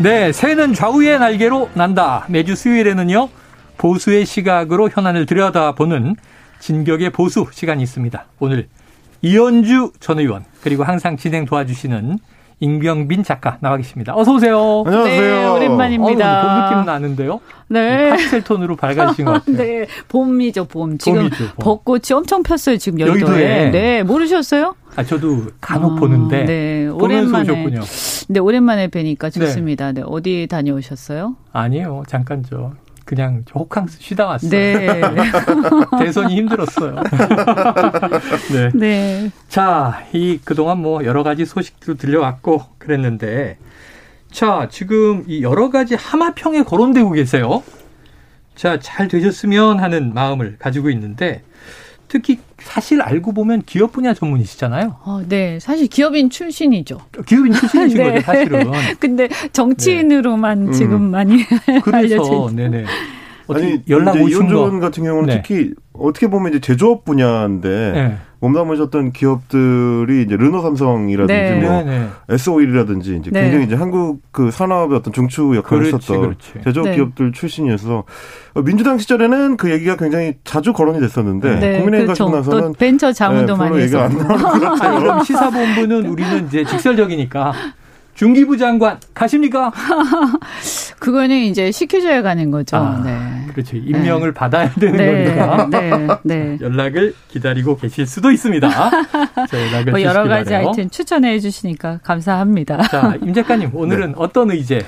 네, 새는 좌우의 날개로 난다. 매주 수요일에는요, 보수의 시각으로 현안을 들여다보는 진격의 보수 시간이 있습니다. 오늘 이현주 전 의원, 그리고 항상 진행 도와주시는 임병빈 작가 나와 계십니다. 어서 오세요. 안녕하세요. 네, 오랜만입니다. 어, 봄 느낌 나는데요. 네. 파스텔 톤으로 밝아지신 것 같아요. 네, 봄이죠, 봄. 지금 봄이죠, 봄. 벚꽃이 엄청 폈어요, 지금 여의도에. 여의도에. 네, 모르셨어요? 아, 저도 간혹 아, 보는데. 네, 오랜만에. 오셨군요. 네, 오랜만에 뵈니까 좋습니다. 네, 어디 다녀오셨어요? 아니에요. 잠깐 저 그냥 저 호캉스 쉬다 왔어요. 네. 대선이 힘들었어요. 네. 네. 자, 이 그동안 뭐 여러 가지 소식도 들려왔고 그랬는데 자, 지금 이 여러 가지 하마평에 거론되고 계세요. 자, 잘 되셨으면 하는 마음을 가지고 있는데 특히 사실 알고 보면 기업 분야 전문이시잖아요. 어, 네, 사실 기업인 출신이죠. 기업인 출신이신 네. 거죠, 사실은. 근데 정치인으로만 음. 지금 많이 그래서 알려져 네네. 어떻게 아니 연락 이제 거. 같은 경우는 네. 특히 어떻게 보면 이제 제조업 분야인데 네. 몸담으셨던 기업들이 이제 르노 삼성이라든지 네. 뭐 네네. S-오일이라든지 이제 네. 굉장히 이제 한국 그 산업의 어떤 중추 역할을 그렇지, 했었던 그렇지. 제조업 네. 기업들 출신이어서 어, 민주당 시절에는 그 얘기가 굉장히 자주 거론이 됐었는데 네, 국민의힘 그렇죠. 가시고 나서는 또 벤처 자문도 네, 많이 얘기가. 안 나오는 그럼 시사본부는 우리는 이제 직설적이니까 중기부 장관 가십니까? 그거는 이제 시켜줘야 가는 거죠. 아, 네. 그렇죠. 임명을 받아야 되는 네, 거니까. 네, 네. 연락을 기다리고 계실 수도 있습니다. 자, 연락을 뭐 여러 가지 바라요. 하여튼 추천해 주시니까 감사합니다. 자, 임 작가님, 오늘은 어떤 의제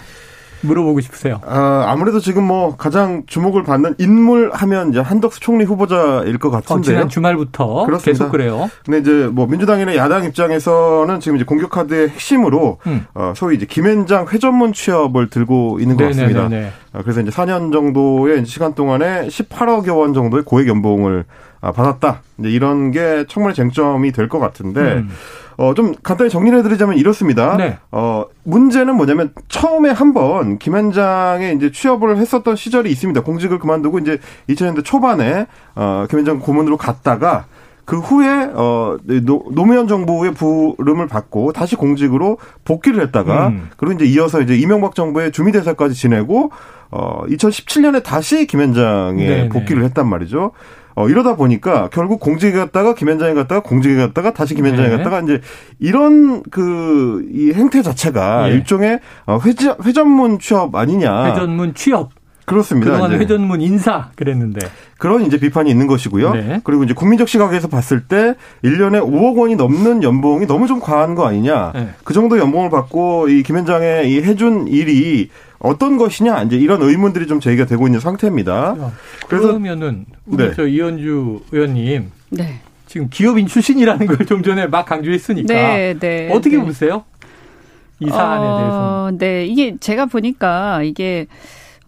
물어보고 싶으세요? 아, 아무래도 지금 뭐 가장 주목을 받는 인물 하면 이제 한덕수 총리 후보자일 것 어, 같은데요. 지난 주말부터 그렇습니다. 계속 그래요. 근데 이제 뭐 민주당이나 야당 입장에서는 지금 이제 공격 카드의 핵심으로 음. 어, 소위 이제 김앤장 회전문 취업을 들고 있는 것 같습니다. 네네네. 어, 그래서 이제 4년 정도의 시간 동안에 18억여 원 정도의 고액 연봉을 아, 받았다. 이제 이런 게 청문회 쟁점이 될 것 같은데 음. 어, 좀 간단히 정리를 해드리자면 이렇습니다. 네. 어, 문제는 뭐냐면 처음에 한번 김현장에 이제 취업을 했었던 시절이 있습니다. 공직을 그만두고 이제 2000년대 초반에 어, 김현장 고문으로 갔다가 그 후에 어 노, 노무현 정부의 부름을 받고 다시 공직으로 복귀를 했다가 음. 그리고 이제 이어서 이제 이명박 정부의 주미 대사까지 지내고 어 2017년에 다시 김현장에 네네. 복귀를 했단 말이죠. 어, 이러다 보니까 결국 공직에 갔다가 김현장에 갔다가 공직에 갔다가 다시 김현장에 네. 갔다가 이제 이런 그 이 행태 자체가 예. 일종의 어, 회전, 회전문 취업 아니냐. 회전문 취업. 그렇습니다. 그동안 이제. 회전문 인사 그랬는데. 그런 이제 비판이 있는 것이고요. 네. 그리고 이제 국민적 시각에서 봤을 때 1년에 5억 원이 넘는 연봉이 너무 좀 과한 거 아니냐. 네. 그 정도 연봉을 받고 이 김현장에 이 해준 일이 어떤 것이냐. 이제 이런 의문들이 좀 제기가 되고 있는 상태입니다. 야, 그래서- 그러면은 우리 네. 저 이현주 의원님 네. 지금 기업인 출신이라는 걸 좀 전에 막 강조했으니까 네, 네. 어떻게 네. 보세요? 이 사안에. 어, 네, 이게 제가 보니까 이게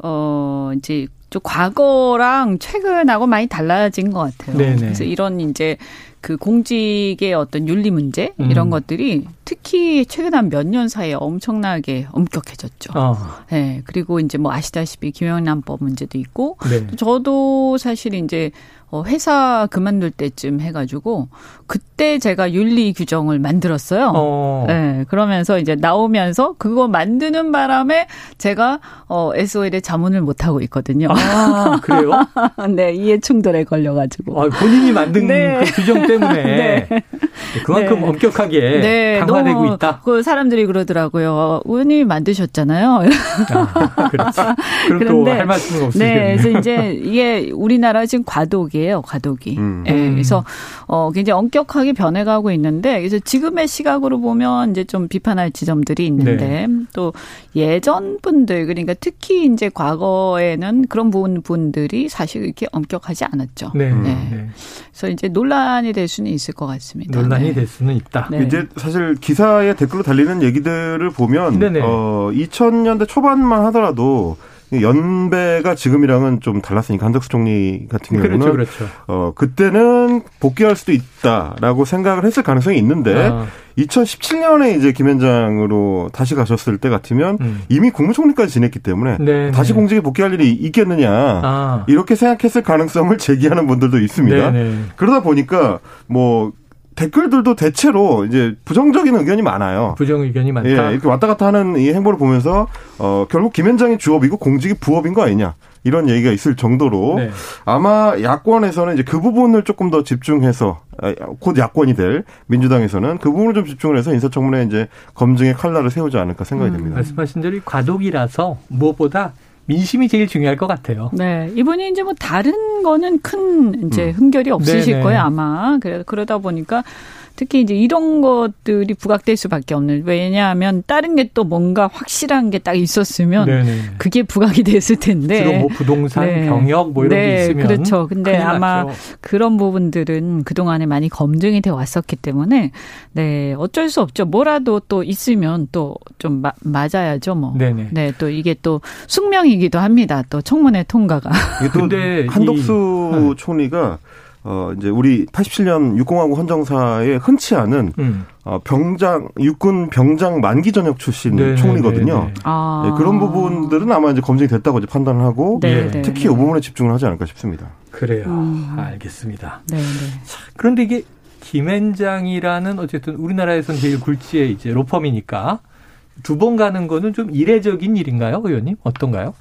어 이제 좀 과거랑 최근하고 많이 달라진 것 같아요. 네네. 그래서 이런 이제 그 공직의 어떤 윤리 문제 음. 이런 것들이 특히 최근 한 몇 년 사이에 엄청나게 엄격해졌죠. 어, 네, 그리고 이제 뭐 아시다시피 김영란법 문제도 있고 네. 저도 사실 이제 어, 회사 그만둘 때쯤 해가지고 그때 제가 윤리 규정을 만들었어요. 어. 네, 그러면서 이제 나오면서 그거 만드는 바람에 제가 어, SOL에 자문을 못 하고 있거든요. 아, 그래요? 네, 이해 충돌에 걸려가지고. 아, 본인이 만든 네. 그 규정 때문에 네. 그만큼 네. 엄격하게 네, 강화를 변화되고 있다. 그 사람들이 그러더라고요. 의원님이 만드셨잖아요. 아, 그렇지. 그럼 또할 말씀은 없으시겠네요. 네, 그래서 이제 이게 우리나라 지금 과도기 예요, 과도기. 음. 예, 그래서 어 굉장히 엄격하게 변해가고 있는데 그래서 지금의 시각으로 보면 이제 좀 비판할 지점들이 있는데 네. 또 예전 분들 그러니까 특히 이제 과거에는 그런 부분 분들이 사실 이렇게 엄격하지 않았죠. 네. 네. 네. 그래서 이제 논란이 될 수는 있을 것 같습니다. 논란이 네. 될 수는 있다. 네. 이제 사실 기사에 댓글로 달리는 얘기들을 보면 네네. 어 2000년대 초반만 하더라도 연배가 지금이랑은 좀 달랐으니까 한덕수 총리 같은 경우는 그렇죠, 그렇죠. 어 그때는 복귀할 수도 있다라고 생각을 했을 가능성이 있는데 아, 2017년에 이제 김현장으로 다시 가셨을 때 같으면 음. 이미 국무총리까지 지냈기 때문에 네, 다시 네. 공직에 복귀할 일이 있겠느냐 아, 이렇게 생각했을 가능성을 제기하는 분들도 있습니다. 네, 네. 그러다 보니까 뭐 댓글들도 대체로 이제 부정적인 의견이 많아요. 부정 의견이 많다. 예, 이렇게 왔다 갔다 하는 이 행보를 보면서 어 결국 김 현장이 주업이고 공직이 부업인 거 아니냐 이런 얘기가 있을 정도로 네. 아마 야권에서는 이제 그 부분을 조금 더 집중해서 아, 곧 야권이 될 민주당에서는 그 부분을 좀 집중을 해서 인사청문회 이제 검증의 칼날을 세우지 않을까 생각이 음, 됩니다. 말씀하신 대로 이 과도기라서 무엇보다 민심이 제일 중요할 것 같아요. 네, 이분이 이제 뭐 다른 거는 큰 이제 음. 흠결이 없으실 네네. 거예요 아마. 그래 그러다 보니까 특히 이제 이런 것들이 부각될 수밖에 없는. 왜냐하면 다른 게 또 뭔가 확실한 게 딱 있었으면 네네. 그게 부각이 됐을 텐데. 주로 뭐 부동산, 네. 병역 뭐 이런 게 네, 있으면 그렇죠. 근데 아마 났죠. 그런 부분들은 그 동안에 많이 검증이 돼 왔었기 때문에 네, 어쩔 수 없죠. 뭐라도 또 있으면 또 좀 맞아야죠, 뭐. 네네. 네, 또 이게 또 숙명이기도 합니다. 또 청문회 통과가. 근데 한덕수 이- 네. 총리가 어 이제 우리 87년 육공화국 헌정사에 흔치 않은 음. 어 병장 육군 병장 만기 전역 출신 네네네네. 총리거든요. 아. 네, 그런 부분들은 아마 이제 검증이 됐다고 이제 판단을 하고 네, 예. 네. 특히 이 부분에 집중을 하지 않을까 싶습니다. 그래요. 음. 알겠습니다. 네, 네. 그런데 이게 김앤장이라는 어쨌든 우리나라에선 제일 굴지의 이제 로펌이니까 두 번 가는 거는 좀 이례적인 일인가요, 의원님? 어떤가요?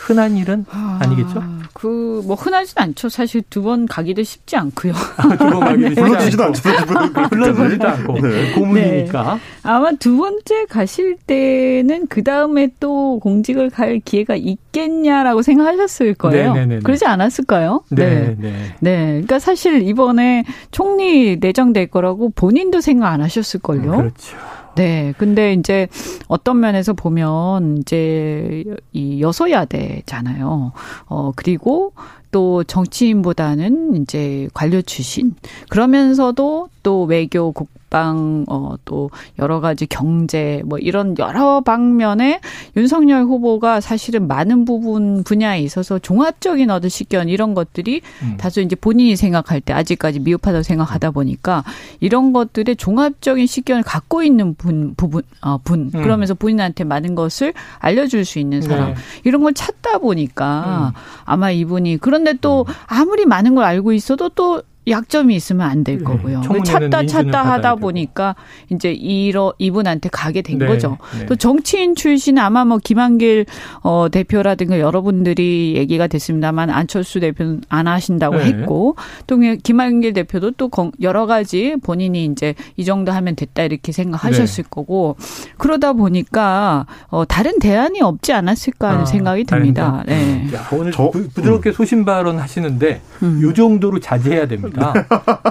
흔한 일은 아 니겠죠? 그 뭐 흔하진 않죠. 사실 두 번 가기도 쉽지 않고요. 두번 가기도 쉽지 불러주지도 않고. 불러주지도 않고 네. 고문이니까. 아마 두 번째 가실 때는 그 다음에 또 공직을 갈 기회가 있겠냐라고 생각하셨을 거예요. 네네네네. 그러지 않았을까요? 네, 네. 네. 그러니까 사실 이번에 총리 내정될 거라고 본인도 생각 안 하셨을 걸요. 그렇죠. 네. 근데 이제 어떤 면에서 보면 이제 이 여소야대잖아요. 어, 그리고 또 정치인보다는 이제 관료 출신. 그러면서도 또 외교, 국방, 어, 또 여러 가지 경제, 뭐 이런 여러 방면에 윤석열 후보가 사실은 많은 부분 분야에 있어서 종합적인 어떤 식견 이런 것들이 음. 다소 이제 본인이 생각할 때 아직까지 미흡하다고 생각하다 보니까 이런 것들의 종합적인 식견을 갖고 있는 분 부분 어, 분 음. 그러면서 본인한테 많은 것을 알려줄 수 있는 사람 네. 이런 걸 찾다 보니까 음. 아마 이분이 그런 데 또 아무리 많은 걸 알고 있어도 또 약점이 있으면 안될 네. 거고요. 청문회는 찾다 찾다 하다 되고. 보니까 이제 이러 이분한테 가게 된 네, 거죠. 네. 또 정치인 출신 아마 뭐 김한길 어 대표라든가 여러분들이 얘기가 됐습니다만 안철수 대표는 안 하신다고 네. 했고 또 김한길 대표도 또 건- 여러 가지 본인이 이제 이 정도 하면 됐다 이렇게 생각하셨을 네. 거고 그러다 보니까 어 다른 대안이 없지 않았을까 하는 아, 생각이 듭니다. 네. 야, 오늘 저- 부, 부드럽게 소신 발언 하시는데 음. 요 정도로 자제해야 됩니다.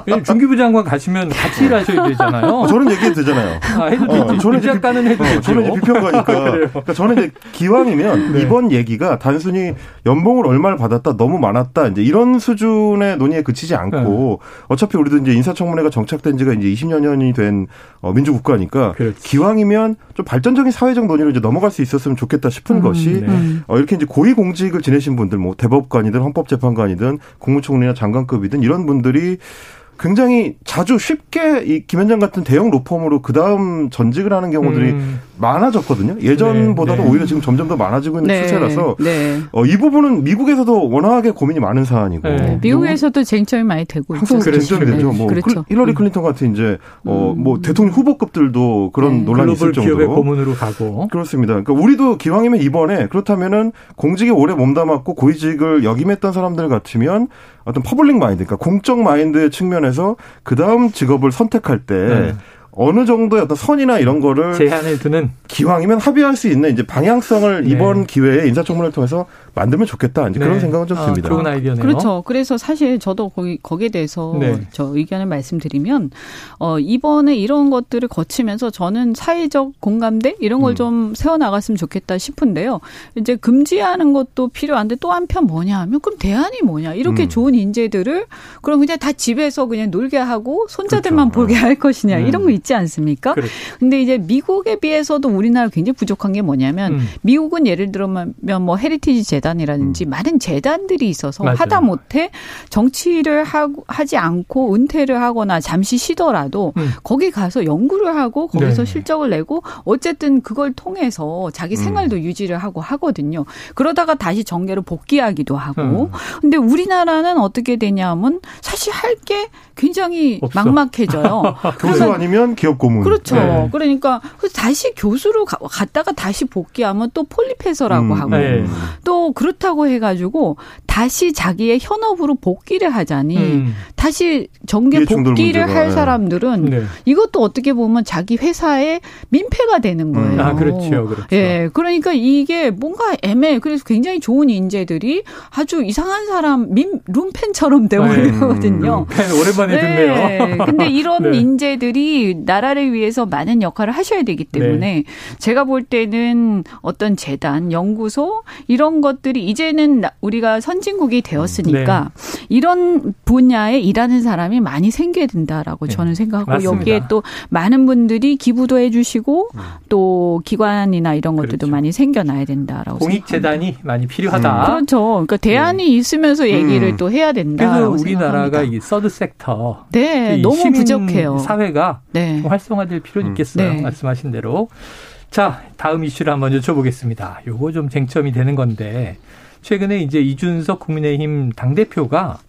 왜냐면 중기부 장관 가시면 같이 일하셔야 되잖아요. 어, 저는 얘기해도 되잖아요. 아, 해도 어, 되지. 저는 이제 작가는 해도 어, 되죠. 저는 이제 비평가니까. 그러니까 저는 이제 기왕이면 네. 이번 얘기가 단순히 연봉을 얼마를 받았다 너무 많았다 이제 이런 수준의 논의에 그치지 않고 네. 어차피 우리도 이제 인사청문회가 정착된 지가 이제 20여 년이 된 어, 민주국가니까 그렇지. 기왕이면 좀 발전적인 사회적 논의로 이제 넘어갈 수 있었으면 좋겠다 싶은 음, 것이 네. 음. 어, 이렇게 이제 고위 공직을 지내신 분들, 뭐 대법관이든 헌법재판관이든 국무총리나 장관급이든 이런 분들 이 굉장히 자주 쉽게 이 김현장 같은 대형 로펌으로 그 다음 전직을 하는 경우들이 음, 많아졌거든요. 예전보다도 네, 네. 오히려 지금 점점 더 많아지고 있는 추세라서 네. 어, 이 부분은 미국에서도 워낙에 고민이 많은 사안이고 네. 미국에서도 쟁점이 많이 되고. 항상 그렇죠. 쟁점이 되죠. 네, 뭐 그렇죠. 클- 힐러리 클린턴 같은 이제 어, 음. 뭐 대통령 후보급들도 그런 네. 논란이 글로벌 있을 기업의 정도로 고문으로 가고. 그렇습니다. 그러니까 우리도 기왕이면 이번에 그렇다면은 공직에 오래 몸담았고 고위직을 역임했던 사람들 같으면 어떤 public mind, 그러니까 공적 마인드의 측면에서 그 다음 직업을 선택할 때 네. 어느 정도의 어떤 선이나 이런 거를 제한을 두는 기왕이면 합의할 수 있는 이제 방향성을 네. 이번 기회에 인사청문회를 통해서 만들면 좋겠다. 이제 그런 네. 생각은 좀 아, 듭니다. 좋은 아이디어네요. 그렇죠. 그래서 사실 저도 거기 거기에 대해서 네. 저 의견을 말씀드리면 어 이번에 이런 것들을 거치면서 저는 사회적 공감대 이런 걸 음. 좀 세워 나갔으면 좋겠다 싶은데요. 이제 금지하는 것도 필요한데 또 한편 뭐냐 하면 그럼 대안이 뭐냐? 이렇게 음. 좋은 인재들을 그럼 그냥 다 집에서 그냥 놀게 하고 손자들만 그렇죠. 보게 할 것이냐 음. 이런 거 있지 않습니까? 그렇죠. 근데 이제 미국에 비해서도 우리나라 굉장히 부족한 게 뭐냐면 음. 미국은 예를 들면 뭐 헤리티지 재단이라든지 많은 재단들이 있어서 맞아요. 하다 못해 정치를 하고 하지 않고 은퇴를 하거나 잠시 쉬더라도 음. 거기 가서 연구를 하고 거기서 네. 실적을 내고 어쨌든 그걸 통해서 자기 음. 생활도 유지를 하고 하거든요. 그러다가 다시 정계로 복귀하기도 하고. 음. 근데 우리나라는 어떻게 되냐면 사실 할게 굉장히 없어. 막막해져요. 교수 아니면 기업 고문. 그렇죠. 네. 그러니까 그래서 다시 교수로 가- 갔다가 다시 복귀하면 또 폴리페서라고 음, 하고 네. 또 그렇다고 해가지고 다시 자기의 현업으로 복귀를 하자니 음. 다시 정계 복귀를 문제가, 할 예. 사람들은 네. 이것도 어떻게 보면 자기 회사의 민폐가 되는 거예요. 음. 아, 그렇죠. 그렇죠. 예, 그러니까 이게 뭔가 애매해. 그래서 굉장히 좋은 인재들이 아주 이상한 사람, 민, 룸펜처럼 되어버리거든요. 팬 네. 오랜만에 듣네요. 네. 근데 이런 네. 인재들이 나라를 위해서 많은 역할을 하셔야 되기 때문에 네. 제가 볼 때는 어떤 재단, 연구소 이런 것들이 이제는 나- 우리가 선진국이 되었으니까 네. 이런 분야에 일하는 사람이 많이 생겨야 된다라고 네. 저는 생각하고 맞습니다. 여기에 또 많은 분들이 기부도 해주시고 또 기관이나 이런 것들도 음. 그렇죠. 많이 생겨나야 된다라고 생각합니다. 공익재단이 많이 필요하다. 그렇죠. 그러니까 대안이 있으면서 얘기를 음. 또 해야 그래서 된다라고 우리나라가 생각합니다. 이 서드 섹터 네, 이 너무 시민 부족해요. 사회가 네. 좀 활성화될 필요는 음. 있겠어요. 네. 말씀하신 대로. 자, 다음 이슈를 한번 여쭤보겠습니다. 요거 좀 쟁점이 되는 건데 최근에 이제 이준석 국민의힘 당 대표가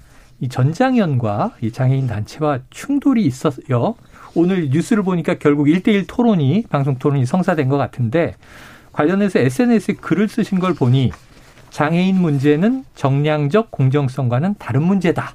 이 전장현과 이 장애인 단체와 충돌이 있었어요. 오늘 뉴스를 보니까 결국 1대1 토론이 방송 토론이 성사된 것 같은데 관련해서 SNS에 글을 쓰신 걸 보니 장애인 문제는 정량적 공정성과는 다른 문제다.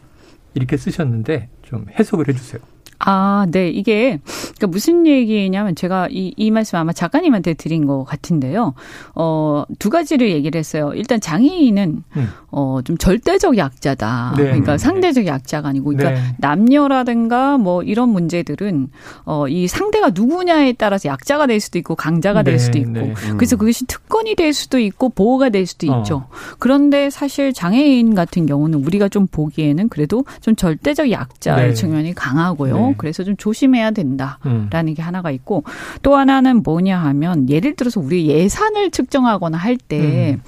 이렇게 쓰셨는데 좀 해석을 해 주세요. 아, 네. 이게, 그러니까 무슨 얘기냐면 제가 이, 이 말씀 아마 작가님한테 드린 것 같은데요. 어, 두 가지를 얘기를 했어요. 일단 장애인은, 음. 어, 좀 절대적 약자다. 네. 그러니까 상대적 약자가 아니고, 그러니까 네. 남녀라든가 뭐 이런 문제들은, 어, 이 상대가 누구냐에 따라서 약자가 될 수도 있고, 강자가 될 네, 수도 있고, 네. 그래서 그것이 특권이 될 수도 있고, 보호가 될 수도 어. 있죠. 그런데 사실 장애인 같은 경우는 우리가 좀 보기에는 그래도 좀 절대적 약자의 네. 측면이 강하고요. 네. 그래서 좀 조심해야 된다. 음. 라는 게 하나가 있고 또 하나는 뭐냐 하면 예를 들어서 우리 예산을 측정하거나 할때 음.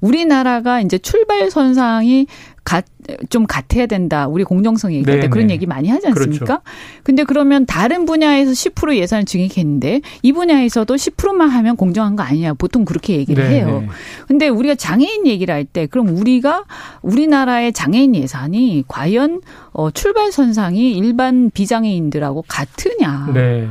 우리나라가 이제 출발 선상이 같, 좀 같아야 된다. 우리 공정성 얘기할 때 네, 그런 네. 얘기 많이 하지 않습니까? 그렇죠. 근데 그러면 다른 분야에서 10% 예산을 증액했는데 이 분야에서도 10%만 하면 공정한 거 아니냐. 보통 그렇게 얘기를 네, 해요. 네. 근데 우리가 장애인 얘기를 할 때 그럼 우리가 우리나라의 장애인 예산이 과연 어 출발 선상이 일반 비장애인들하고 같으냐? 네.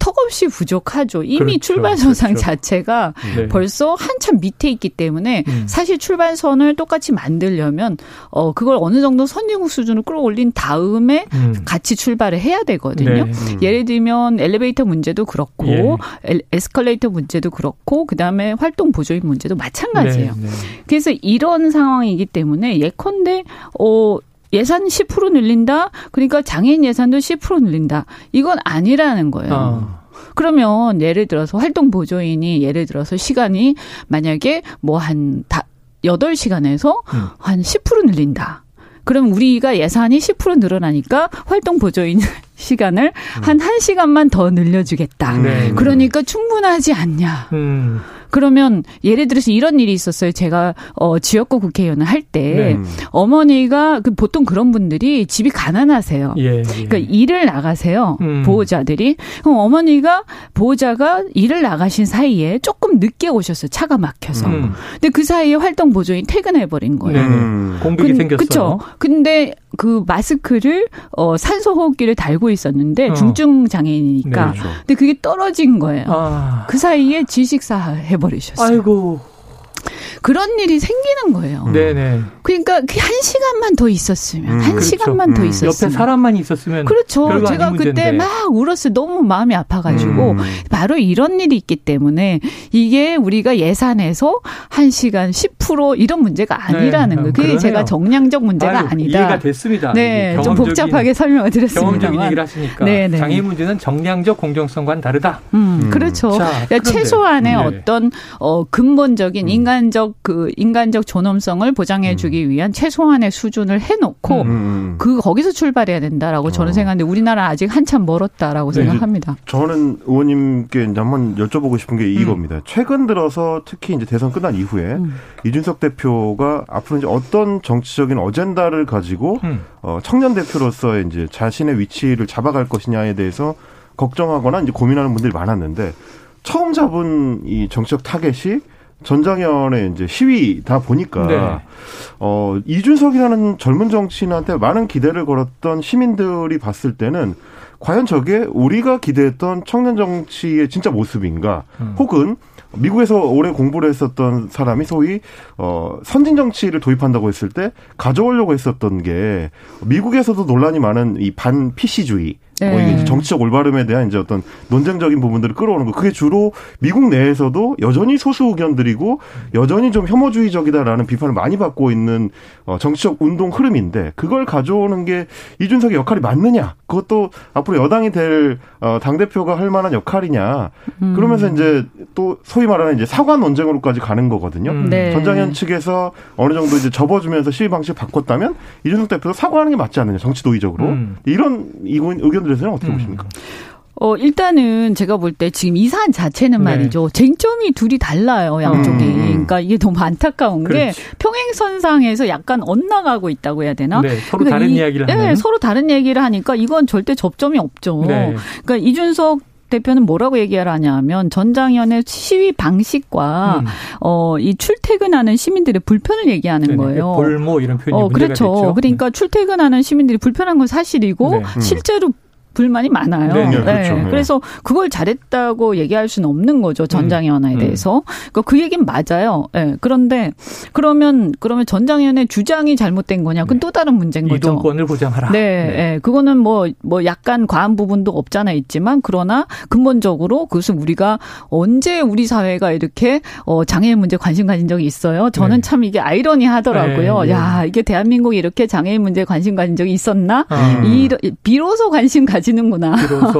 턱없이 부족하죠. 이미 그렇죠, 출발선상 그렇죠. 자체가 네. 벌써 한참 밑에 있기 때문에 음. 사실 출발선을 똑같이 만들려면 어 그걸 어느 정도 선진국 수준으로 끌어올린 다음에 음. 같이 출발을 해야 되거든요. 네. 예를 들면 엘리베이터 문제도 그렇고 예. 엘- 에스컬레이터 문제도 그렇고 그다음에 활동 보조인 문제도 마찬가지예요. 네, 네. 그래서 이런 상황이기 때문에 예컨대 어 예산 10% 늘린다. 그러니까 장애인 예산도 10% 늘린다. 이건 아니라는 거예요. 어. 그러면 예를 들어서 활동 보조인이 예를 들어서 시간이 만약에 뭐한 8시간에서 음. 한10% 늘린다. 그럼 우리가 예산이 10% 늘어나니까 활동 보조인 시간을 한 1시간만 더 늘려주겠다. 음. 네. 그러니까 충분하지 않냐. 음. 그러면 예를 들어서 이런 일이 있었어요. 제가 어 지역구 국회의원을 할때 음. 어머니가 그 보통 그런 분들이 집이 가난하세요. 예. 예. 그러니까 일을 나가세요. 음. 보호자들이. 그럼 어머니가 보호자가 일을 나가신 사이에 조금 늦게 오셨어요. 차가 막혀서. 음. 근데 그 사이에 활동 보조인 퇴근해 버린 거예요. 네. 음. 공백이 생겼어요. 그렇죠. 근데 그 마스크를 어 산소 호흡기를 달고 있었는데 어. 중증 장애인이니까. 네, 그렇죠. 근데 그게 떨어진 거예요. 아. 그 사이에 질식사 해 버리셨어요. 아이고. 그런 일이 생기는 거예요. 음. 네네. 그러니까 그한 시간만 더 있었으면, 음, 한 그렇죠. 시간만 더 음. 있었으면. 옆에 사람만 있었으면. 그렇죠. 제가 그때 막 울었어요. 너무 마음이 아파가지고. 음. 바로 이런 일이 있기 때문에 이게 우리가 예산에서 한 시간 10% 이런 문제가 아니라는 네, 거예요. 그게 그러네요. 제가 정량적 문제가 아유, 아니다. 이해가 됐습니다. 네. 좀 복잡하게 설명을 드렸습니다. 경험적인 얘기를 하시니까. 네 네. 장애인 문제는 정량적 공정성과는 다르다. 음, 음. 그렇죠. 자, 그러니까 최소한의 네. 어떤 어 근본적인 음. 인간적 그 인간적 존엄성을 보장해 주기 음. 위한 최소한의 수준을 해 놓고 음, 음. 그 거기서 출발해야 된다라고 저는 어. 생각하는데 우리나라 아직 한참 멀었다라고 네. 생각합니다. 저는 의원님께 이제 한번 여쭤보고 싶은 게 이겁니다. 최근 들어서 특히 이제 대선 끝난 이후에 이준 석 대표가 앞으로 이제 어떤 정치적인 어젠다를 가지고 어 청년 대표로서 이제 자신의 위치를 잡아갈 것이냐에 대해서 걱정하거나 이제 고민하는 분들이 많았는데 처음 잡은 이 정치적 타겟이 전장현의 이제 시위다 보니까 네. 어 이준석이라는 젊은 정치인한테 많은 기대를 걸었던 시민들이 봤을 때는 과연 저게 우리가 기대했던 청년 정치의 진짜 모습인가? 음. 혹은 미국에서 오래 공부를 했었던 사람이 소위 어 선진 정치를 도입한다고 했을 때 가져오려고 했었던 게 미국에서도 논란이 많은 이 반 PC주의 네. 뭐 이게 정치적 올바름에 대한 이제 어떤 논쟁적인 부분들을 끌어오는 거. 그게 주로 미국 내에서도 여전히 소수 의견들이고 여전히 좀 혐오주의적이다라는 비판을 많이 받고 있는 어, 정치적 운동 흐름인데 그걸 가져오는 게 이준석의 역할이 맞느냐? 그것도 앞으로 여당이 될 어, 당 대표가 할 만한 역할이냐? 음. 그러면서 이제 또 소위 말하는 이제 사과 논쟁으로까지 가는 거거든요. 음. 네. 전장현 측에서 어느 정도 이제 접어주면서 시위 방식 바꿨다면 이준석 대표도 사과하는 게 맞지 않느냐? 정치 도의적으로 음. 이런 의견들 대해서는 어떻게 음. 보십니까? 어, 일단은 제가 볼 때 지금 이 사안 자체는 네. 말이죠. 쟁점이 둘이 달라요, 양쪽이. 음. 그러니까 이게 너무 안타까운 그렇지. 게 평행선상에서 약간 엇나가고 있다고 해야 되나? 네, 서로 그러니까 다른 이, 이야기를 하는. 네, 서로 다른 얘기를 하니까 이건 절대 접점이 없죠. 네. 그러니까 이준석 대표는 뭐라고 얘기를 하냐면 전장현의 시위 방식과 음. 어이 출퇴근하는 시민들의 불편을 얘기하는 네네. 거예요. 볼모 이런 표현이 어, 그렇죠. 됐죠. 그러니까 네. 출퇴근하는 시민들이 불편한 건 사실이고 네. 음. 실제로 불만이 많아요. 네, 네, 그렇죠. 네. 그래서 그걸 잘했다고 얘기할 수는 없는 거죠. 전장현에 음. 대해서. 그러니까 그 얘기는 맞아요. 네. 그런데 그러면 그러면 전장현의 주장이 잘못된 거냐? 그건 네. 또 다른 문제인 거죠. 이동권을 보장하라. 네, 네. 네. 그거는 뭐뭐 뭐 약간 과한 부분도 없잖아 있지만 그러나 근본적으로 그것은 우리가 언제 우리 사회가 이렇게 어 장애인 문제 관심 가진 적이 있어요. 저는 네. 참 이게 아이러니하더라고요. 네, 야 이게 대한민국이 이렇게 장애인 문제 관심 가진 적이 있었나? 음. 이 비로소 관심 가진 가 지는구나.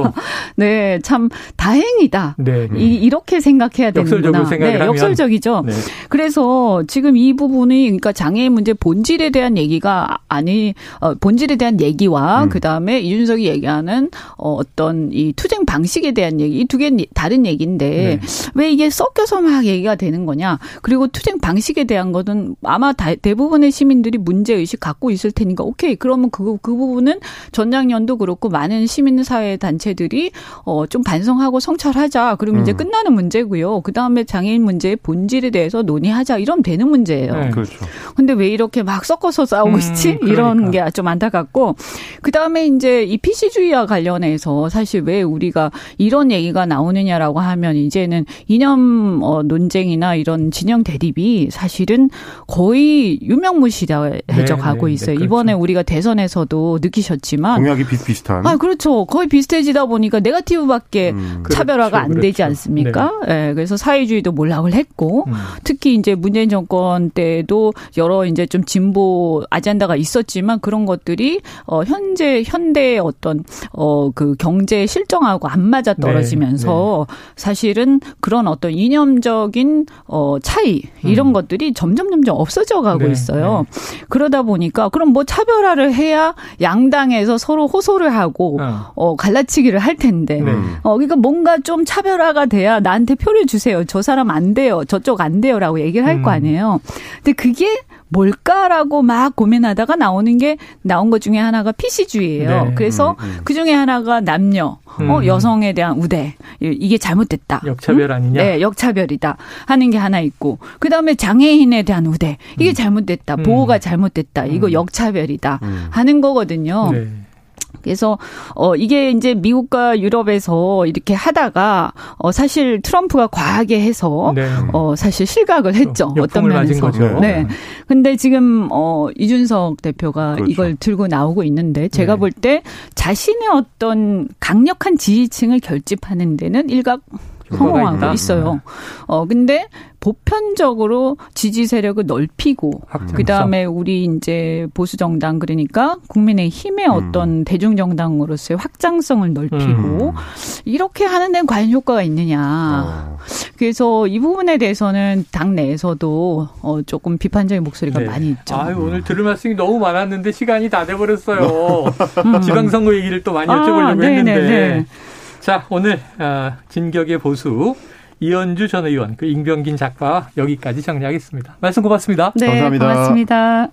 네, 참 다행이다. 네, 네. 이, 이렇게 생각해야 되는구나. 네, 역설적이죠. 네. 그래서 지금 이 부분이 그러니까 장애인 문제 본질에 대한 얘기가 아니 어, 본질에 대한 얘기와 음. 그다음에 이준석이 얘기하는 어, 어떤 이 투쟁 방식에 대한 얘기 이 두 개는 다른 얘기인데 네. 왜 이게 섞여서 막 얘기가 되는 거냐? 그리고 투쟁 방식에 대한 것은 아마 다, 대부분의 시민들이 문제 의식 갖고 있을 테니까 오케이. 그러면 그, 그 부분은 전장년도 그렇고 많은 시민 사회 단체들이 어, 좀 반성하고 성찰하자. 그러면 음. 이제 끝나는 문제고요. 그 다음에 장애인 문제의 본질에 대해서 논의하자. 이러면 되는 문제예요. 네, 그렇죠. 근데 왜 이렇게 막 섞어서 싸우고 음, 있지? 그러니까. 이런 게좀 안타깝고. 그 다음에 이제 이 PC주의와 관련해서 사실 왜 우리가 이런 얘기가 나오느냐라고 하면 이제는 이념 어, 논쟁이나 이런 진영 대립이 사실은 거의 유명무실해져 네, 가고 네, 있어요. 네, 그렇죠. 이번에 우리가 대선에서도 느끼셨지만 공약이 비슷비슷한. 아, 그렇죠. 그렇죠. 거의 비슷해지다 보니까 네가티브밖에 음, 차별화가 그렇죠, 안 되지 그렇죠. 않습니까? 네. 네. 그래서 사회주의도 몰락을 했고 음. 특히 이제 문재인 정권 때도 여러 이제 좀 진보 아젠다가 있었지만 그런 것들이 어 현재 현대의 어떤 어그 경제 실정하고 안 맞아 떨어지면서 네. 네. 사실은 그런 어떤 이념적인 어 차이 이런 음. 것들이 점점 점점 없어져 가고 네. 있어요. 네. 그러다 보니까 그럼 뭐 차별화를 해야 양당에서 서로 호소를 하고 어. 어, 갈라치기를 할 텐데. 네. 어, 그러니까 뭔가 좀 차별화가 돼야 나한테 표를 주세요. 저 사람 안 돼요. 저쪽 안 돼요라고 얘기를 할거 음. 아니에요. 근데 그게 뭘까라고 막 고민하다가 나오는 게 나온 것 중에 하나가 PC주의예요. 네. 그래서 음, 음. 그 중에 하나가 남녀, 어, 음. 어, 여성에 대한 우대 이게 잘못됐다. 역차별 아니냐? 네, 역차별이다 하는 게 하나 있고 그 다음에 장애인에 대한 우대 이게 음. 잘못됐다. 보호가 음. 잘못됐다. 이거 음. 역차별이다 하는 거거든요. 네. 그래서 어 이게 이제 미국과 유럽에서 이렇게 하다가 어 사실 트럼프가 과하게 해서 네. 어 사실 실각을 했죠. 어떤 역풍을 맞은 면에서. 거죠. 네. 근데 지금 어 이준석 대표가 그렇죠. 이걸 들고 나오고 있는데 제가 네. 볼때 자신의 어떤 강력한 지지층을 결집하는 데는 일각 성공하고 있다. 있어요. 어 근데 보편적으로 지지 세력을 넓히고. 그다음에 우리 이제 보수 정당 그러니까 국민의 힘의 음. 어떤 대중 정당으로서의 확장성을 넓히고 음. 이렇게 하는 데는 과연 효과가 있느냐. 어. 그래서 이 부분에 대해서는 당 내에서도 어 조금 비판적인 목소리가 네. 많이 있죠. 아유, 오늘 들을 말씀이 너무 많았는데 시간이 다 돼 버렸어요. 음. 지방선거 얘기를 또 많이 아, 여쭤보려고 네네네. 했는데. 자, 오늘 아, 진격의 보수 이현주 전 의원, 그 임병긴 작가 여기까지 정리하겠습니다. 말씀 고맙습니다. 네, 감사합니다. 고맙습니다.